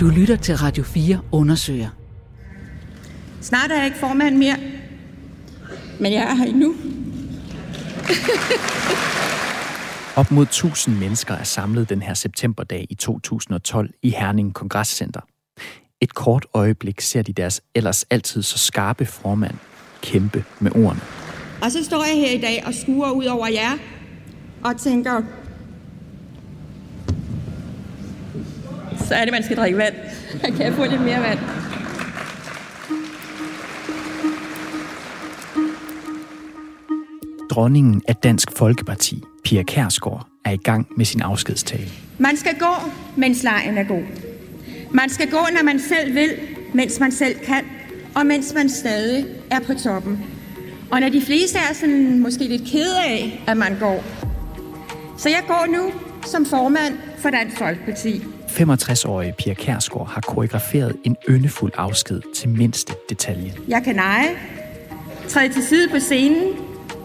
Du lytter til Radio 4 undersøger. Snart er jeg ikke formand mere, men jeg er her endnu. Op mod 1000 mennesker er samlet den her septemberdag i 2012 i Herning Kongresscenter. Et kort øjeblik ser de deres ellers altid så skarpe formand kæmpe med ordene. Og så står jeg her i dag og skuer ud over jer og tænker, så er det, man skal drikke vand. Kan jeg få lidt mere vand? Dronningen af Dansk Folkeparti, Pia Kærsgaard, er i gang med sin afskedstale. Man skal gå, mens lejen er god. Man skal gå, når man selv vil, mens man selv kan, og mens man stadig er på toppen. Og når de fleste er sådan måske lidt kede af, at man går. Så jeg går nu som formand for Dansk Folkeparti. 65-årige Pia Kærsgaard har koreograferet en yndefuld afsked til mindste detalje. Jeg kan neje, træde til side på scenen,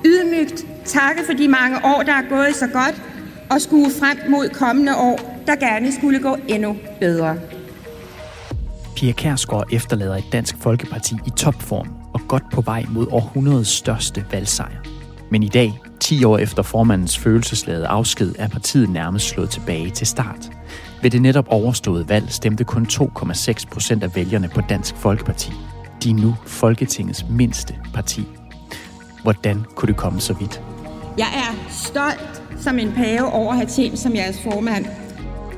ydmygt takke for de mange år, der er gået så godt, og skue frem mod kommende år, der gerne skulle gå endnu bedre. Pia Kærsgaard efterlader et dansk folkeparti i topform og godt på vej mod århundredets største valgsejr. Men i dag, 10 år efter formandens følelsesladede afsked, er partiet nærmest slået tilbage til start. Ved det netop overståede valg stemte kun 2,6 procent af vælgerne på Dansk Folkeparti. De er nu Folketingets mindste parti. Hvordan kunne det komme så vidt? Jeg er stolt som en pave over at have tjent som jeres formand.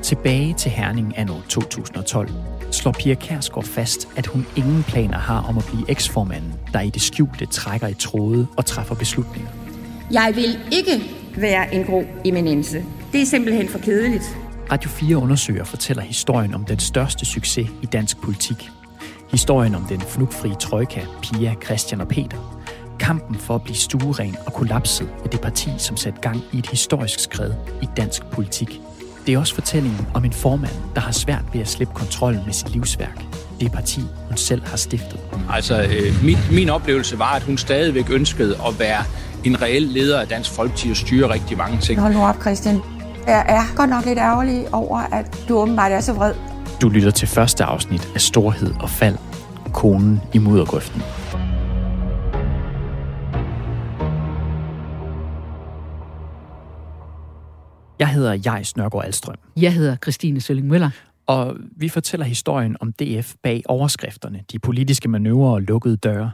Tilbage til Herning anno 2012 slår Pia Kærsgaard fast, at hun ingen planer har om at blive eksformanden, der i det skjulte trækker i tråde og træffer beslutninger. Jeg vil ikke være en grå eminence. Det er simpelthen for kedeligt. Radio 4 undersøger fortæller historien om den største succes i dansk politik. Historien om den fnugfri trojka, Pia, Christian og Peter. Kampen for at blive stueren og kollapset af det parti, som satte gang i et historisk skred i dansk politik. Det er også fortællingen om en formand, der har svært ved at slippe kontrollen med sit livsværk. Det parti, hun selv har stiftet. Altså, øh, min, min oplevelse var, at hun stadigvæk ønskede at være en reel leder af Dansk Folkeparti og styre rigtig mange ting. Hold nu op, Christian. Jeg er godt nok lidt ærgerlig over, at du åbenbart er så vred. Du lytter til første afsnit af Storhed og Fald. Konen i muddergrøften. Jeg hedder Jais Nørgaard Alstrøm. Jeg hedder Christine Sølling Møller. Og vi fortæller historien om DF bag overskrifterne, de politiske manøvrer og lukkede døre.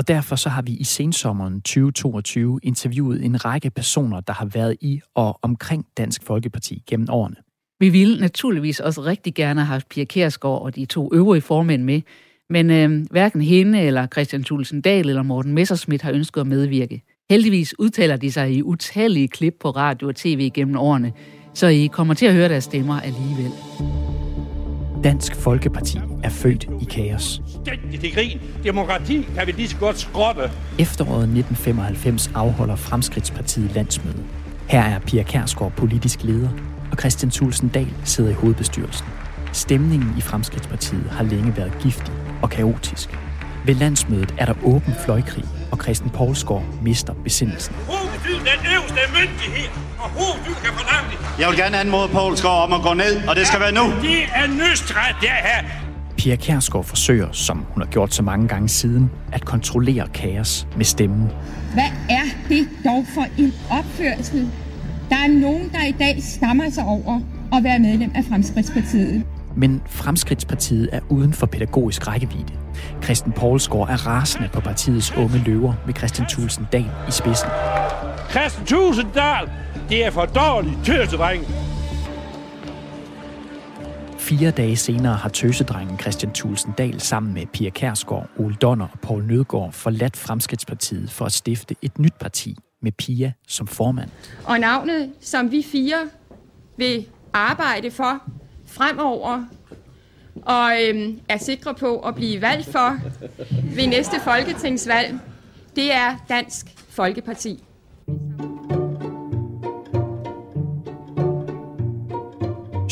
Og derfor så har vi i sensommeren 2022 interviewet en række personer, der har været i og omkring Dansk Folkeparti gennem årene. Vi ville naturligvis også rigtig gerne have haft Pia Kærsgaard og de to øvrige formænd med, men øh, hverken hende eller Christian Thulesen Dahl eller Morten Messerschmidt har ønsket at medvirke. Heldigvis udtaler de sig i utallige klip på radio og tv gennem årene, så I kommer til at høre deres stemmer alligevel. Dansk Folkeparti er født i kaos. Det er grin. Demokrati kan vi lige så godt skrotte. Efteråret 1995 afholder Fremskridtspartiet landsmøde. Her er Pia Kærsgaard politisk leder, og Christian Thulsen Dahl sidder i hovedbestyrelsen. Stemningen i Fremskridtspartiet har længe været giftig og kaotisk. Ved landsmødet er der åben fløjkrig, og Christian Poulsgaard mister besindelsen. Den øverste myndighed, og hovedbetyd kan forlange det. Jeg vil gerne anmode Poulsgaard om at gå ned, og det skal være nu. Det er nøstret, det her. Pia Kærsgaard forsøger, som hun har gjort så mange gange siden, at kontrollere kaos med stemmen. Hvad er det dog for en opførsel? Der er nogen, der i dag stammer sig over at være medlem af Fremskridtspartiet. Men Fremskridtspartiet er uden for pædagogisk rækkevidde. Christian Poulsgaard er rasende på partiets unge løver med Christian Thulsen Dahl i spidsen. Christian Tusinddal, det er for dårligt tøsedreng. Fire dage senere har tøsedrengen Christian Thulsen Dahl sammen med Pia Kærsgaard, Ole Donner og Poul Nødgaard forladt Fremskridtspartiet for at stifte et nyt parti med Pia som formand. Og navnet, som vi fire vil arbejde for fremover, og øhm, er sikre på at blive valgt for ved næste folketingsvalg, det er Dansk Folkeparti.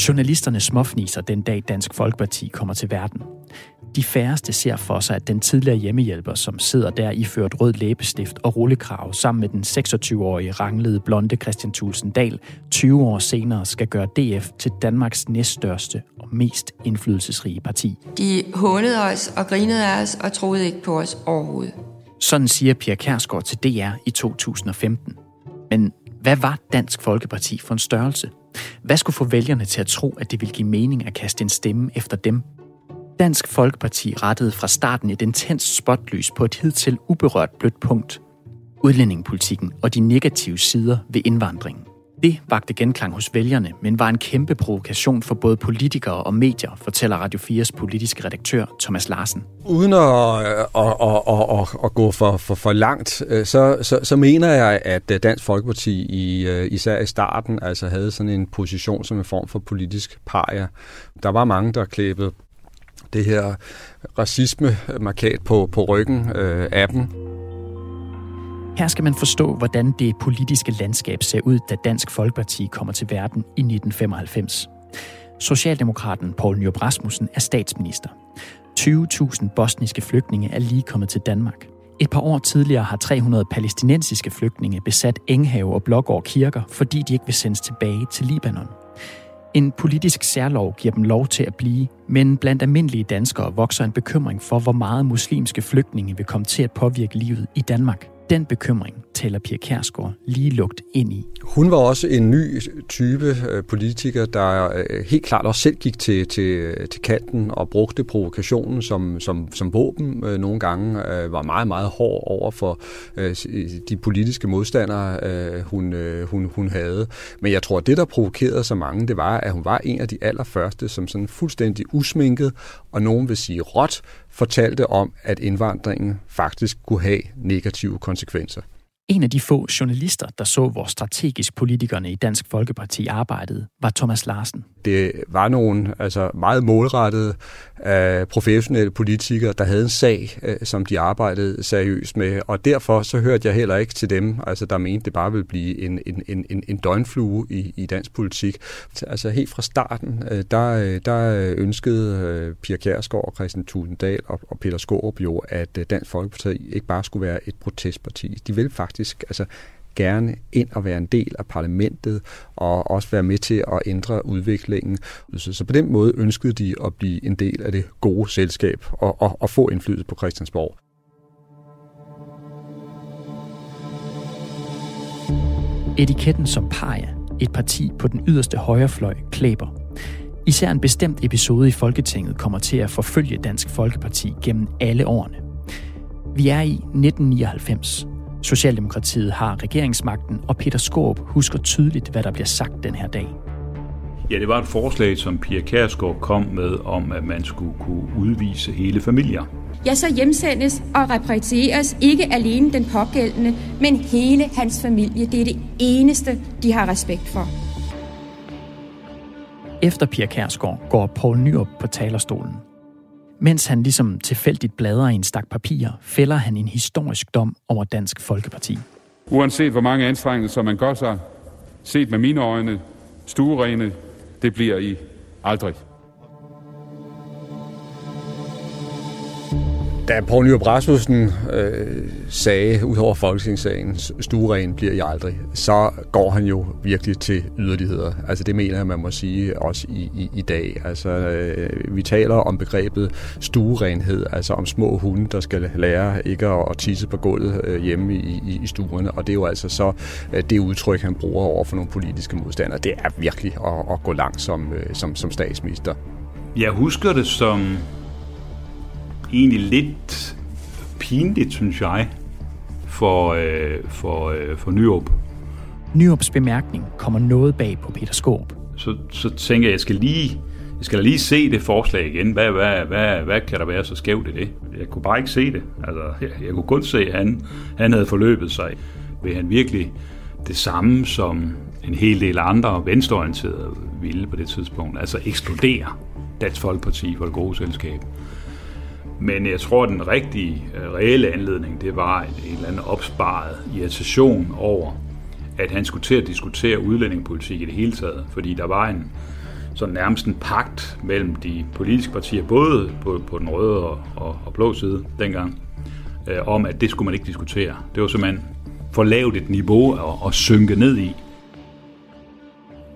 Journalisterne småfniser den dag Dansk Folkeparti kommer til verden. De færreste ser for sig, at den tidligere hjemmehjælper, som sidder der iført rød læbestift og rullekrav sammen med den 26-årige ranglede blonde Christian Thulsen Dahl, 20 år senere skal gøre DF til Danmarks næststørste og og mest indflydelsesrige parti. De hånede os og grinede af os og troede ikke på os overhovedet. Sådan siger Pia Kærsgaard til DR i 2015. Men hvad var Dansk Folkeparti for en størrelse? Hvad skulle få vælgerne til at tro, at det ville give mening at kaste en stemme efter dem? Dansk Folkeparti rettede fra starten et intens spotlys på et hidtil uberørt blødt punkt. Udlændingepolitikken og de negative sider ved indvandringen. Det vagte genklang hos vælgerne, men var en kæmpe provokation for både politikere og medier, fortæller Radio 4's politiske redaktør Thomas Larsen. Uden øh, at, at, at, at, at, at gå for, for, for langt, øh, så, så, så mener jeg, at øh, Dansk Folkeparti i, især i starten altså havde sådan en position som en form for politisk paria. Der var mange, der klæbede det her racisme-markat på, på ryggen øh, af dem. Her skal man forstå, hvordan det politiske landskab ser ud, da Dansk Folkeparti kommer til verden i 1995. Socialdemokraten Poul Nyrup Rasmussen er statsminister. 20.000 bosniske flygtninge er lige kommet til Danmark. Et par år tidligere har 300 palæstinensiske flygtninge besat Enghave og Blågård kirker, fordi de ikke vil sendes tilbage til Libanon. En politisk særlov giver dem lov til at blive, men blandt almindelige danskere vokser en bekymring for, hvor meget muslimske flygtninge vil komme til at påvirke livet i Danmark. Den bekymring taler Pia Kærsgaard lige lugt ind i. Hun var også en ny type øh, politiker, der øh, helt klart også selv gik til, til, til kanten og brugte provokationen som, som, som våben. Øh, nogle gange var meget, meget hård over for de politiske modstandere, hun, hun, hun havde. Men jeg tror, at det, der provokerede så mange, det var, at hun var en af de allerførste, som sådan fuldstændig usminket, og nogen vil sige råt, fortalte om, at indvandringen faktisk kunne have negative konsekvenser. En af de få journalister, der så, hvor strategisk politikerne i Dansk Folkeparti arbejdede, var Thomas Larsen. Det var nogle altså meget målrettede uh, professionelle politikere, der havde en sag, uh, som de arbejdede seriøst med, og derfor så hørte jeg heller ikke til dem, altså der mente, det bare ville blive en, en, en, en døgnflue i, i dansk politik. Altså helt fra starten, uh, der, der ønskede uh, Pia Kjærsgaard og Christian Tulendal og, og Peter Skorup jo, at uh, Dansk Folkeparti ikke bare skulle være et protestparti. De ville faktisk faktisk altså, gerne ind og være en del af parlamentet og også være med til at ændre udviklingen. Så på den måde ønskede de at blive en del af det gode selskab og, og, og få indflydelse på Christiansborg. Etiketten som paria, et parti på den yderste højrefløj, klæber. Især en bestemt episode i Folketinget kommer til at forfølge Dansk Folkeparti gennem alle årene. Vi er i 1999, Socialdemokratiet har regeringsmagten, og Peter Skorp husker tydeligt, hvad der bliver sagt den her dag. Ja, det var et forslag, som Pia Kærsgaard kom med, om at man skulle kunne udvise hele familier. Ja, så hjemsendes og repatrieres ikke alene den pågældende, men hele hans familie. Det er det eneste, de har respekt for. Efter Pia Kærsgaard går Poul Nyrup på talerstolen. Mens han ligesom tilfældigt bladrer i en stak papirer, fælder han en historisk dom over Dansk Folkeparti. Uanset hvor mange anstrengelser man gør sig, set med mine øjne, stuerene, det bliver I aldrig. Da Poul Nyrup Rasmussen øh, sagde, ud over Folketingssagen, stueren bliver jeg aldrig, så går han jo virkelig til yderligheder. Altså det mener jeg, man må sige også i, i, i dag. Altså øh, vi taler om begrebet stuerenhed, altså om små hunde, der skal lære ikke at, at tisse på gulvet øh, hjemme i, i, i stuerne, og det er jo altså så øh, det udtryk, han bruger over for nogle politiske modstandere. Det er virkelig at, at gå langt som, øh, som, som statsminister. Jeg husker det som egentlig lidt pinligt, synes jeg, for, øh, for, øh, for Nyrup. Nyrups bemærkning kommer noget bag på Peter Skåb. Så, så tænker jeg, jeg skal lige jeg skal lige se det forslag igen. Hvad, hvad, hvad, hvad kan der være så skævt i det? Jeg kunne bare ikke se det. Altså, jeg, jeg kunne kun se, at han, han havde forløbet sig. Vil han virkelig det samme, som en hel del andre venstreorienterede ville på det tidspunkt? Altså ekskludere Dansk Folkeparti for det gode selskab. Men jeg tror, at den rigtige, øh, reelle anledning, det var en, en eller anden opsparet irritation over, at han skulle til at diskutere udlændingepolitik i det hele taget. Fordi der var en sådan nærmest en pagt mellem de politiske partier, både på, på den røde og, og, og blå side dengang, øh, om at det skulle man ikke diskutere. Det var simpelthen for lavt et niveau at, at synke ned i.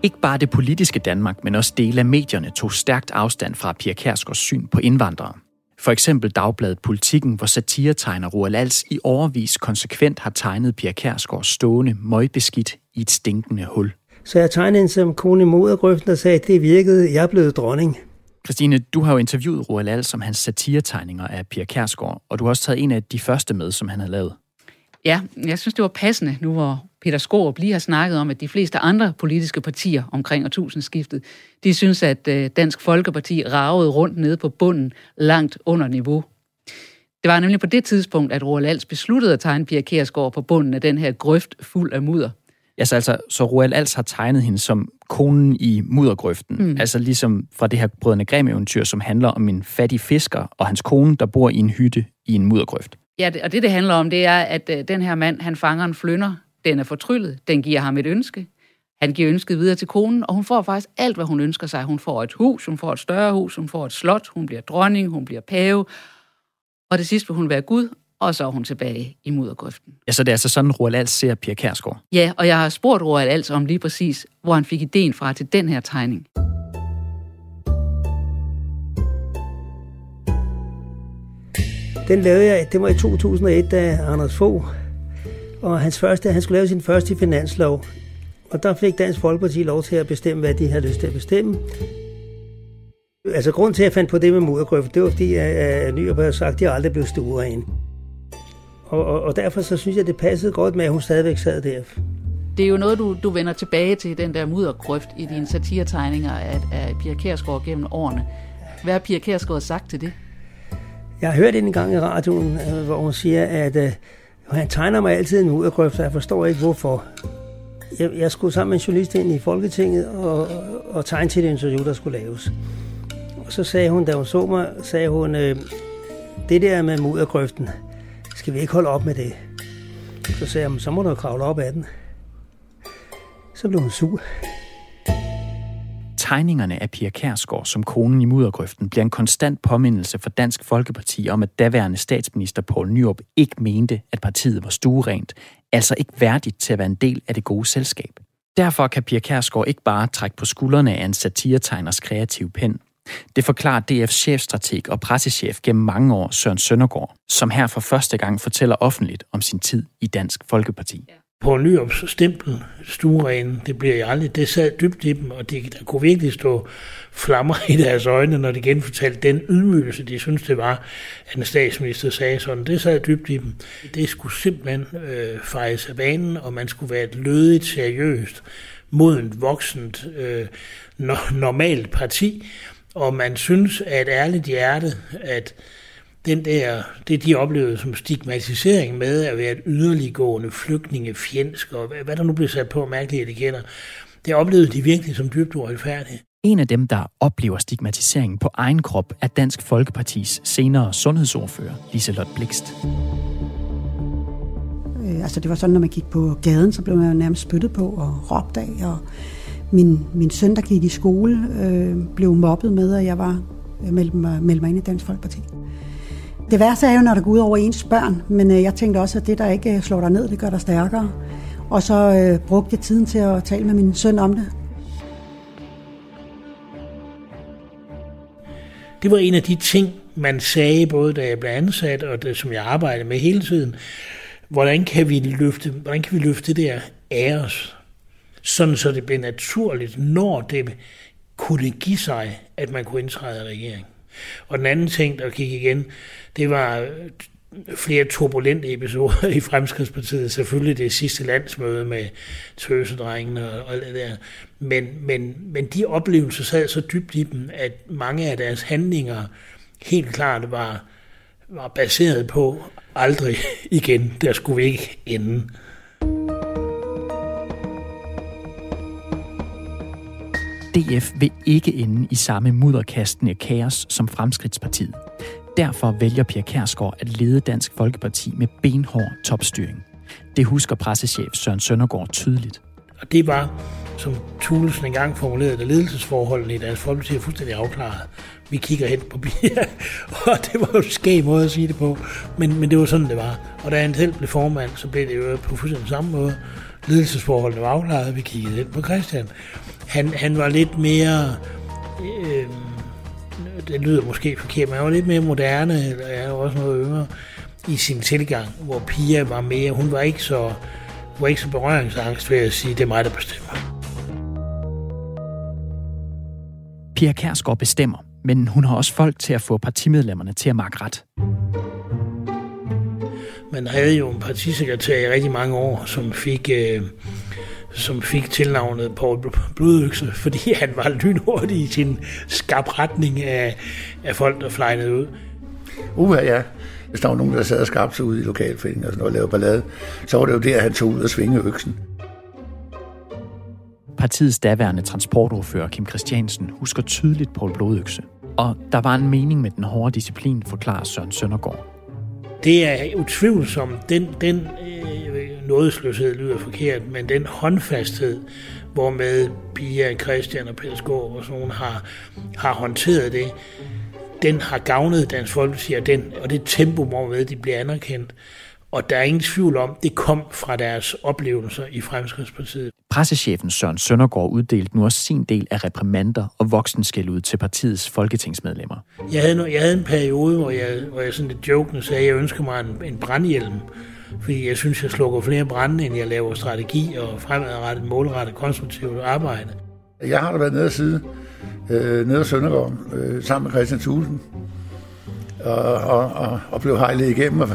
Ikke bare det politiske Danmark, men også dele af medierne tog stærkt afstand fra Pia Kærsgaards syn på indvandrere. For eksempel dagbladet Politikken, hvor satiretegner Roald Als i overvis konsekvent har tegnet Pia Kærsgaard stående møgbeskidt i et stinkende hul. Så jeg tegnede hende som kone i modergrøften og sagde, at det virkede, jeg blevet dronning. Christine, du har jo interviewet Roald Als som hans satiretegninger af Pia Kærsgaard, og du har også taget en af de første med, som han havde lavet. Ja, jeg synes, det var passende, nu hvor Peter Skorup lige har snakket om, at de fleste andre politiske partier omkring årtusindskiftet, de synes, at øh, Dansk Folkeparti ragede rundt nede på bunden langt under niveau. Det var nemlig på det tidspunkt, at Roald Als besluttede at tegne Pia Kærsgaard på bunden af den her grøft fuld af mudder. Ja, så, altså, så Roald Als har tegnet hende som konen i muddergrøften. Mm. Altså ligesom fra det her Brødrene Grimm-eventyr, som handler om en fattig fisker og hans kone, der bor i en hytte i en muddergrøft. Ja, og det, det handler om, det er, at øh, den her mand, han fanger en flynder. Den er fortryllet. Den giver ham et ønske. Han giver ønsket videre til konen, og hun får faktisk alt, hvad hun ønsker sig. Hun får et hus, hun får et større hus, hun får et slot, hun bliver dronning, hun bliver pave. Og det sidste vil hun være Gud, og så er hun tilbage i muddergrøften. Ja, så det er altså sådan, Roald Als ser Pia Kærsgaard. Ja, og jeg har spurgt Roald Als om lige præcis, hvor han fik ideen fra til den her tegning. Den lavede jeg, det var i 2001, da Anders Fogh, og hans første, han skulle lave sin første finanslov. Og der fik Dansk Folkeparti lov til at bestemme, hvad de havde lyst til at bestemme. Altså grund til, at jeg fandt på det med muddergrøften, det var fordi, at øh, Nyrup havde sagt, at de aldrig blev stueren. Og, og, og derfor så synes jeg, det passede godt med, at hun stadigvæk sad der. Det er jo noget, du, du vender tilbage til, den der muddergrøft i dine satiretegninger af, af Pia Kærsgaard gennem årene. Hvad har Pia Kærsgaard sagt til det? Jeg har hørt det en gang i radioen, øh, hvor hun siger, at øh, han tegner mig altid en muddergrøft, og jeg forstår ikke hvorfor. Jeg, jeg skulle sammen med en journalist ind i Folketinget og, og tegne til det interview, der skulle laves. Og så sagde hun, da hun så mig, sagde hun, øh, det der med muddergrøften, skal vi ikke holde op med det? Så sagde jeg, så må du kravle op af den. Så blev hun sur. Tegningerne af Pia Kærsgaard som konen i muddergrøften bliver en konstant påmindelse for Dansk Folkeparti om, at daværende statsminister Poul Nyrup ikke mente, at partiet var stuerent, altså ikke værdigt til at være en del af det gode selskab. Derfor kan Pia Kærsgaard ikke bare trække på skuldrene af en satiretegners kreative pen. Det forklarer DF's chefstrateg og pressechef gennem mange år, Søren Søndergaard, som her for første gang fortæller offentligt om sin tid i Dansk Folkeparti. På Nyrups stempel, stueren, det bliver jeg aldrig, det sad dybt i dem, og det, der kunne virkelig stå flammer i deres øjne, når de genfortalte den ydmygelse, de synes det var, at en statsminister sagde sådan. Det sad dybt i dem. Det skulle simpelthen øh, fejes af banen, og man skulle være et lødigt, seriøst, modent, voksent, øh, normalt parti, og man synes af et ærligt hjerte, at den der, det de oplevede som stigmatisering med at være et yderliggående flygtningefjendsk, og hvad, der nu blev sat på mærkelige etiketter, det oplevede de virkelig som dybt uretfærdigt. En af dem, der oplever stigmatiseringen på egen krop, er Dansk Folkepartis senere sundhedsordfører, Liselot Blikst. Øh, altså det var sådan, når man gik på gaden, så blev man nærmest spyttet på og råbt af, og min, min søn, der gik i skole, øh, blev mobbet med, at jeg var øh, meldt mig, meldt mig ind i Dansk Folkeparti. Det værste er jo, når det går ud over ens børn, men øh, jeg tænkte også, at det, der ikke øh, slår dig ned, det gør dig stærkere. Og så øh, brugte jeg tiden til at tale med min søn om det. Det var en af de ting, man sagde, både da jeg blev ansat, og det, som jeg arbejdede med hele tiden. Hvordan kan vi løfte, hvordan kan vi løfte det der af os? sådan så det blev naturligt, når det kunne give sig, at man kunne indtræde i regeringen. Og den anden ting, der gik igen, det var øh, flere turbulente episoder i Fremskridspartiet. Selvfølgelig det sidste landsmøde med tøsedrengene og alt det der. Men, men, men de oplevelser sad så dybt i dem, at mange af deres handlinger helt klart var, var baseret på aldrig igen. Der skulle vi ikke ende. DF vil ikke ende i samme mudderkastende kaos som Fremskridtspartiet. Derfor vælger Pia Kærsgaard at lede Dansk Folkeparti med benhård topstyring. Det husker pressechef Søren Søndergaard tydeligt. Og det var, som Thulesen engang formulerede, at ledelsesforholdene i Dansk Folkeparti er fuldstændig afklaret. Vi kigger hen på Pia, og det var jo en skæg måde at sige det på, men, men det var sådan, det var. Og da han selv blev formand, så blev det jo på fuldstændig samme måde ledelsesforholdene var afklaret, vi kiggede ind på Christian. Han, han var lidt mere, øh, det lyder måske forkert, men han var lidt mere moderne, eller jeg er også noget yngre, i sin tilgang, hvor Pia var mere, hun var ikke så, var ikke så berøringsangst ved at sige, det er mig, der bestemmer. Pia Kærsgaard bestemmer, men hun har også folk til at få partimedlemmerne til at markere ret. Man havde jo en partisekretær i rigtig mange år, som fik, øh, som fik tilnavnet Paul Blodøkse, fordi han var lynhurtig i sin skarp retning af, af folk, der flejnede ud. Uha, ja. Hvis der var nogen, der sad og skabte sig ud i lokalforeningen og sådan noget, og lavede ballade, så var det jo der, han tog ud og svinge øksen. Partiets daværende transportordfører Kim Christiansen husker tydeligt Paul Blodøkse. Og der var en mening med den hårde disciplin, forklarer Søren Søndergaard. Det er utvivlsomt. Den, den øh, nådesløshed lyder forkert, men den håndfasthed, hvormed Pia, Christian og Peter Skov og sådan har, har håndteret det, den har gavnet Dansk Folkeparti, og, den, og det tempo, hvormed de bliver anerkendt. Og der er ingen tvivl om, det kom fra deres oplevelser i Fremskridspartiet. Pressechefen Søren Søndergaard uddelte nu også sin del af reprimander og voksenskæld ud til partiets folketingsmedlemmer. Jeg havde, jeg havde en periode, hvor jeg, hvor jeg sådan lidt jokende sagde, at jeg ønsker mig en, en brandhjelm. Fordi jeg synes, jeg slukker flere brænde, end jeg laver strategi og fremadrettet, målrettet, konstruktivt arbejde. Jeg har da været nede side, øh, nede af Søndergaard, øh, sammen med Christian Thulsen og, og, og, og blev hejlet igennem og,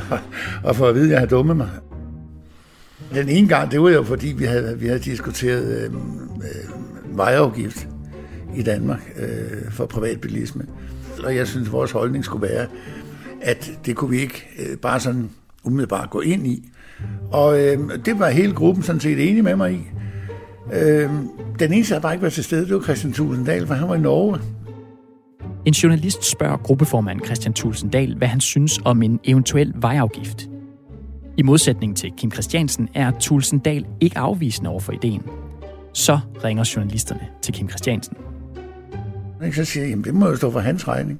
og for at vide, at jeg havde dummet mig. Den ene gang, det var jo fordi, vi havde, vi havde diskuteret øh, øh, vejafgift i Danmark øh, for privatbilisme. Og jeg synes, vores holdning skulle være, at det kunne vi ikke øh, bare sådan umiddelbart gå ind i. Og øh, det var hele gruppen sådan set enige med mig i. Øh, den eneste, der bare ikke var til stede, det var Christian Tulsendal, for han var i Norge. En journalist spørger gruppeformand Christian Tulsendal, hvad han synes om en eventuel vejafgift. I modsætning til Kim Christiansen er Tulsendal ikke afvisende over for ideen. Så ringer journalisterne til Kim Christiansen. Så siger jeg, det må jo stå for hans regning.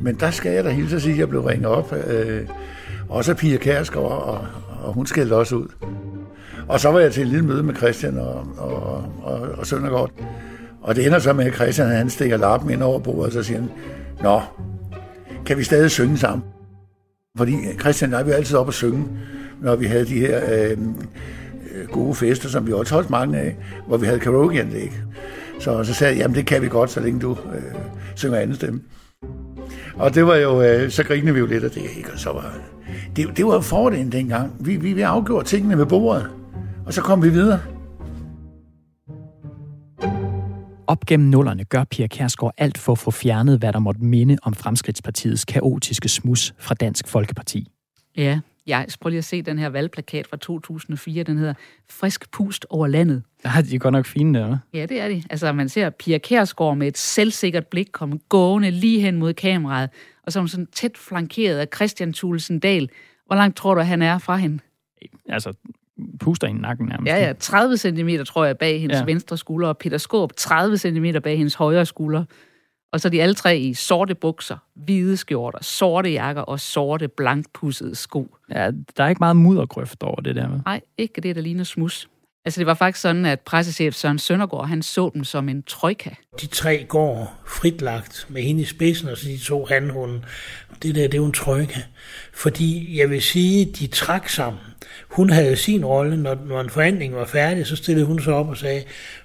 Men der skal jeg da hilse at sige, at jeg blev ringet op. Øh, også af Pia Kærsgaard, og, og hun skældte også ud. Og så var jeg til et lille møde med Christian og, og, og, og Søndergaard. Og det ender så med, at Christian han stikker lappen ind over bordet, og så siger han, Nå, kan vi stadig synge sammen? Fordi Christian og jeg, vi altid op og synge, når vi havde de her øh, øh, gode fester, som vi også holdt mange af, hvor vi havde karaokeanlæg. Så, så sagde jeg, jamen det kan vi godt, så længe du øh, synger anden stemme. Og det var jo, øh, så grinede vi jo lidt af det, ikke? Og så var, det, det var jo fordelen dengang. Vi, vi, vi afgjorde tingene ved bordet, og så kom vi videre. Op gennem nullerne gør Pia Kærsgaard alt for at få fjernet, hvad der måtte minde om Fremskridtspartiets kaotiske smus fra Dansk Folkeparti. Ja, jeg prøv lige at se den her valgplakat fra 2004. Den hedder Frisk pust over landet. Ja, de er godt nok fine der, Ja, det er de. Altså, man ser Pia Kærsgaard med et selvsikkert blik komme gående lige hen mod kameraet, og så er hun sådan tæt flankeret af Christian Thulesen Dahl. Hvor langt tror du, han er fra hende? Altså, puster i nakken nærmest. Ja, ja, 30 cm tror jeg bag hendes ja. venstre skulder, og Peter Skåb 30 cm bag hendes højre skulder. Og så de alle tre i sorte bukser, hvide skjorter, sorte jakker og sorte blankpussede sko. Ja, der er ikke meget muddergrøft over det der med. Nej, ikke det, der ligner smus. Altså, det var faktisk sådan, at pressechef Søren Søndergaard, han så dem som en trojka. De tre går fritlagt med hende i spidsen, og så de to handhunde. Det der, det er jo en trojka. Fordi jeg vil sige, de trak sammen. Hun havde sin rolle, når, når en forhandling var færdig, så stillede hun sig op og sagde,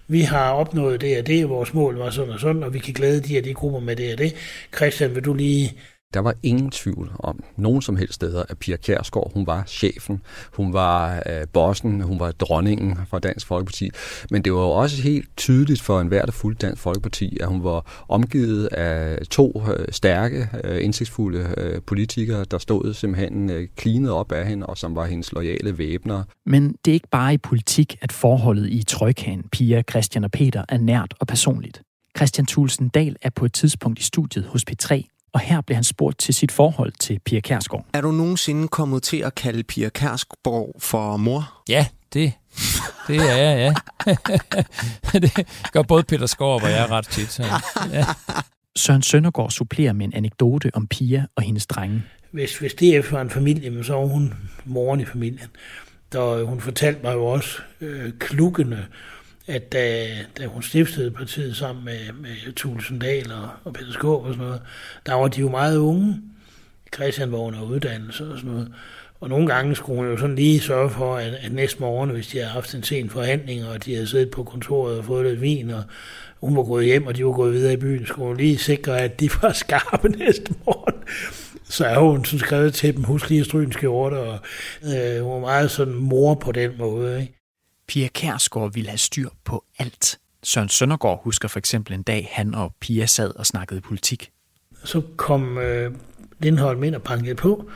vi har opnået det og det, vores mål var sådan og sådan, og vi kan glæde de her de grupper med det og det. Christian, vil du lige der var ingen tvivl om nogen som helst steder, at Pia Kjærsgaard, hun var chefen, hun var øh, bossen, hun var dronningen for Dansk Folkeparti. Men det var jo også helt tydeligt for enhver, der fulgte Dansk Folkeparti, at hun var omgivet af to øh, stærke, øh, indsigtsfulde øh, politikere, der stod simpelthen øh, klinet op af hende, og som var hendes lojale væbner. Men det er ikke bare i politik, at forholdet i Trøjkagen, Pia, Christian og Peter er nært og personligt. Christian Thulsen Dahl er på et tidspunkt i studiet hos P3 og her blev han spurgt til sit forhold til Pia Kærsgaard. Er du nogensinde kommet til at kalde Pia Kærsgaard for mor? Ja, det, det er jeg, ja. det gør både Peter Skov og jeg ret tit. Så, ja. Søren Søndergaard supplerer med en anekdote om Pia og hendes drenge. Hvis, hvis DF var en familie, så var hun moren i familien. Der, hun fortalte mig jo også øh, klukkende, at da, da hun stiftede partiet sammen med, med Tulsendal og, og Peter Skåb og sådan noget, der var de jo meget unge. Christian var under uddannelse og sådan noget. Og nogle gange skulle hun jo sådan lige sørge for, at, at næste morgen, hvis de havde haft en sen forhandling, og de havde siddet på kontoret og fået lidt vin, og hun var gået hjem, og de var gået videre i byen, skulle hun lige sikre, at de var skarpe næste morgen. Så er hun sådan skrevet til dem, husk lige at stryge en skjorte, og øh, hun var meget sådan mor på den måde. Ikke? Pia Kærsgaard ville have styr på alt. Søren Søndergaard husker for eksempel en dag, han og Pia sad og snakkede politik. Så kom øh, Lindholm ind og bankede på,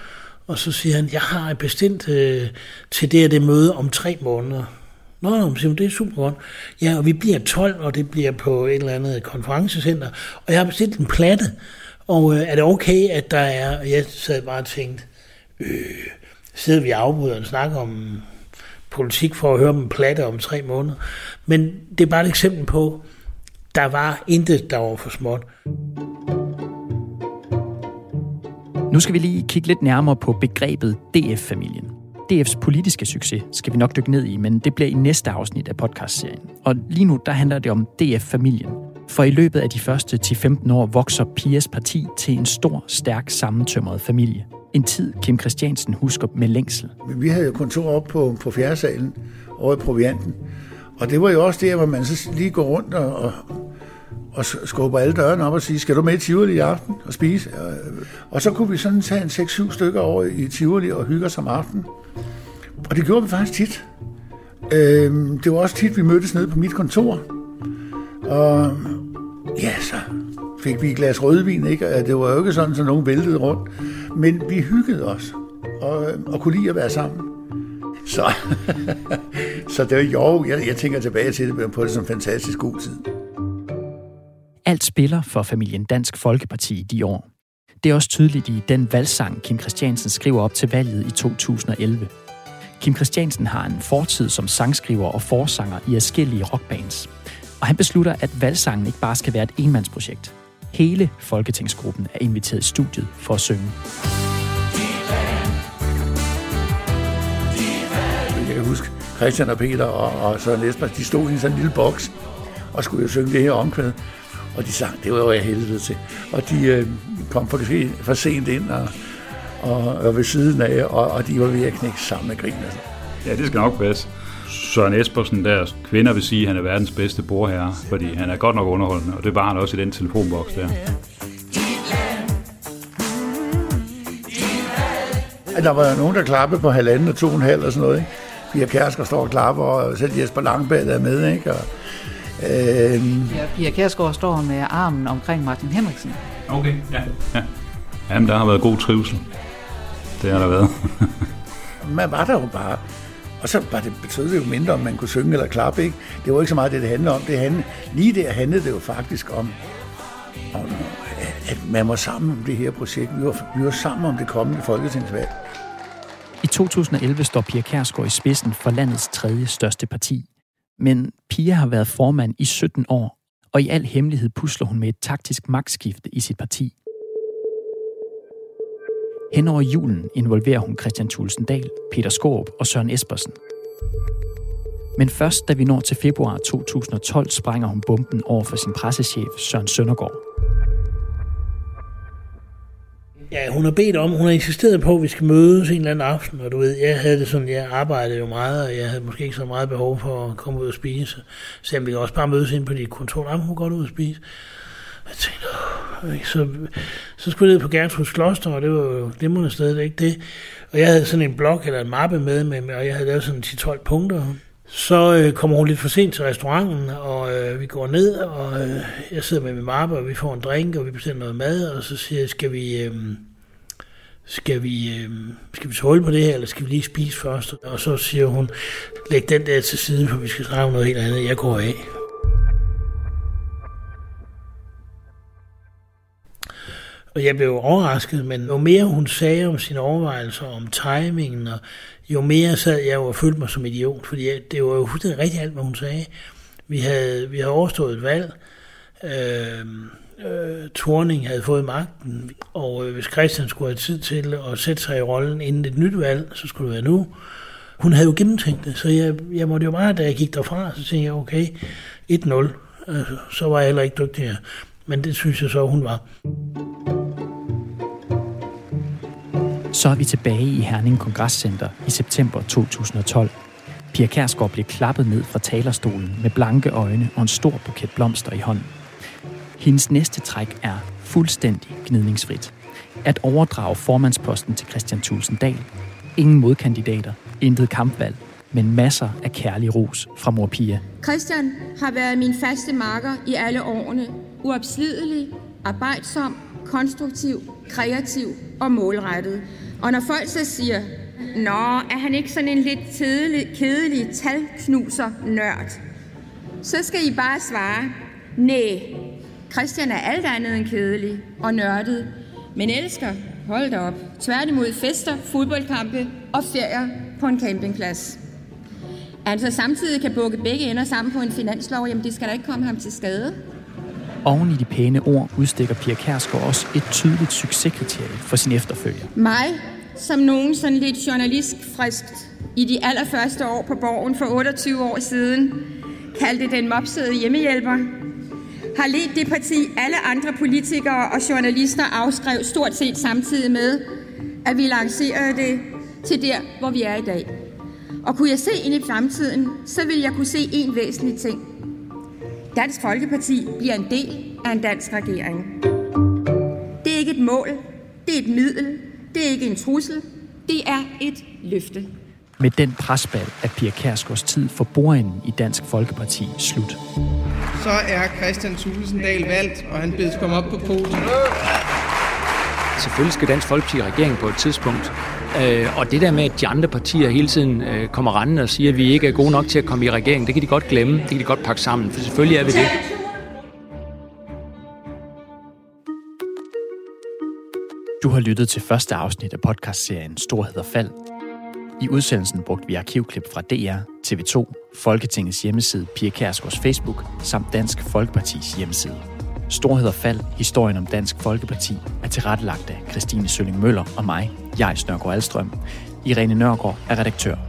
og så siger han, jeg har bestemt øh, til det her det møde om tre måneder. Nå, nå, siger det er super godt. Ja, og vi bliver 12, og det bliver på et eller andet konferencecenter, og jeg har bestilt en platte, og øh, er det okay, at der er, og jeg sad bare og tænkte, øh, sidder vi afbryder og snakker om politik for at høre dem platte om tre måneder. Men det er bare et eksempel på, der var intet, der var for småt. Nu skal vi lige kigge lidt nærmere på begrebet DF-familien. DF's politiske succes skal vi nok dykke ned i, men det bliver i næste afsnit af podcastserien. Og lige nu, der handler det om DF-familien. For i løbet af de første 10-15 år vokser Pias parti til en stor, stærk, sammentømret familie. En tid, Kim Christiansen husker med længsel. Vi havde jo kontor op på, på fjerdesalen over i Provianten. Og det var jo også der, hvor man så lige går rundt og, og, og skubber alle dørene op og siger, skal du med i Tivoli i aften og spise? Og så kunne vi sådan tage en 6-7 stykker over i Tivoli og hygge os om aftenen. Og det gjorde vi faktisk tit. Øhm, det var også tit, vi mødtes nede på mit kontor. Og ja, så fik vi et glas rødvin, ikke? Det var jo ikke sådan, at nogen væltede rundt. Men vi hyggede os og, og kunne lide at være sammen. Så, så det var jo, jeg, jeg tænker tilbage til det på det som en fantastisk god tid. Alt spiller for familien Dansk Folkeparti i de år. Det er også tydeligt i den valgsang, Kim Christiansen skriver op til valget i 2011. Kim Christiansen har en fortid som sangskriver og forsanger i forskellige rockbands. Og han beslutter, at valgsangen ikke bare skal være et enmandsprojekt. Hele Folketingsgruppen er inviteret i studiet for at synge. Jeg kan huske, Christian og Peter og, og Søren Esbjerg, de stod i en sådan lille boks og skulle jo synge det her omkvæd. Og de sang, det var jo jeg helvede til. Og de øh, kom for, for sent ind og, og, og ved siden af, og, og de var ved at knække sammen med grin. Altså. Ja, det skal nok passe. Søren Espersen, der kvinder vil sige, at han er verdens bedste borherre, fordi han er godt nok underholdende, og det var han også i den telefonboks der. Der var nogen, der klappede på halvanden og to og en halv og sådan noget. Ikke? Pia Kærsker står og klapper, og selv Jesper Langballe er med. Ikke? Og, øh... ja, Pia Kærsgaard står med armen omkring Martin Henriksen. Okay, ja. ja. Jamen, der har været god trivsel. Det har der været. Man var der jo bare. Og så var det, betød det jo mindre, om man kunne synge eller klappe. Ikke? Det var ikke så meget det, det handlede om. Det handlede, lige der handlede det jo faktisk om, om, at man var sammen om det her projekt. Vi var, vi var sammen om det kommende folketingsvalg. I 2011 står Pia Kærsgaard i spidsen for landets tredje største parti. Men Pia har været formand i 17 år, og i al hemmelighed pusler hun med et taktisk magtskifte i sit parti. Hen over julen involverer hun Christian Thulsen Dahl, Peter Skorup og Søren Espersen. Men først da vi når til februar 2012, sprænger hun bomben over for sin pressechef Søren Søndergaard. Ja, hun har bedt om, hun har insisteret på, at vi skal mødes en eller anden aften, og du ved, jeg havde det sådan, jeg arbejdede jo meget, og jeg havde måske ikke så meget behov for at komme ud og spise. Så vi kan også bare mødes ind på dit kontor, og hun går ud og spise. Jeg tænkte, Åh, så, så skulle jeg ned på Gertruds Kloster, og det var jo glimrende sted, det ikke det. Og jeg havde sådan en blok eller en mappe med, med og jeg havde lavet sådan 10-12 punkter. Så øh, kommer hun lidt for sent til restauranten, og øh, vi går ned, og øh, jeg sidder med min mappe, og vi får en drink, og vi bestiller noget mad, og så siger jeg, skal vi... Øh, skal vi, øh, skal vi tåle på det her, eller skal vi lige spise først? Og så siger hun, læg den der til side, for vi skal snakke om noget helt andet. Jeg går af. Og jeg blev overrasket, men jo mere hun sagde om sine overvejelser, om timingen, og jo mere sad jeg og følte mig som idiot, fordi det var jo fuldstændig rigtigt alt, hvad hun sagde. Vi havde, vi havde overstået et valg, øh, øh, Torning havde fået magten, og øh, hvis Christian skulle have tid til at sætte sig i rollen inden et nyt valg, så skulle det være nu. Hun havde jo gennemtænkt det, så jeg, jeg måtte jo bare, da jeg gik derfra, så tænkte jeg, okay, 1-0, altså, så var jeg heller ikke dygtigere. Men det synes jeg så, hun var. Så er vi tilbage i Herning Kongresscenter i september 2012. Pia Kærsgaard bliver klappet ned fra talerstolen med blanke øjne og en stor buket blomster i hånden. Hendes næste træk er fuldstændig gnidningsfrit. At overdrage formandsposten til Christian Tulsendal. Ingen modkandidater, intet kampvalg, men masser af kærlig ros fra mor Pia. Christian har været min faste marker i alle årene. Uopslidelig, arbejdsom, konstruktiv, kreativ og målrettet. Og når folk så siger, Nå, er han ikke sådan en lidt kedelig, kedelig talknuser nørd? Så skal I bare svare, nej, Christian er alt andet end kedelig og nørdet, men elsker, hold da op, tværtimod fester, fodboldkampe og ferier på en campingplads. Altså samtidig kan bukke begge ender sammen på en finanslov, jamen det skal da ikke komme ham til skade. Oven i de pæne ord udstikker Pia Kærsgaard også et tydeligt succeskriterie for sin efterfølger. Mig, som nogen sådan lidt journalistfriskt i de allerførste år på borgen for 28 år siden, kaldte den mopsede hjemmehjælper, har ledt det parti alle andre politikere og journalister afskrev stort set samtidig med, at vi lancerede det til der, hvor vi er i dag. Og kunne jeg se ind i fremtiden, så vil jeg kunne se en væsentlig ting. Dansk Folkeparti bliver en del af en dansk regering. Det er ikke et mål, det er et middel, det er ikke en trussel, det er et løfte. Med den presbal er Pia Kærsgaards tid for bordenden i Dansk Folkeparti slut. Så er Christian Tulsendal valgt, og han bedes komme op på podiet. Selvfølgelig skal Dansk Folkeparti regering på et tidspunkt. Øh, og det der med, at de andre partier hele tiden øh, kommer rendende og siger, at vi ikke er gode nok til at komme i regering, det kan de godt glemme. Det kan de godt pakke sammen, for selvfølgelig er vi det. Du har lyttet til første afsnit af podcastserien Storhed og Fald. I udsendelsen brugte vi arkivklip fra DR, TV2, Folketingets hjemmeside, Pia Kærsgaards Facebook samt Dansk Folkepartis hjemmeside. Storhed og Fald, historien om Dansk Folkeparti, er tilrettelagt af Christine Sølling Møller og mig, jeg Snørgaard Alstrøm. Irene Nørgaard er redaktør.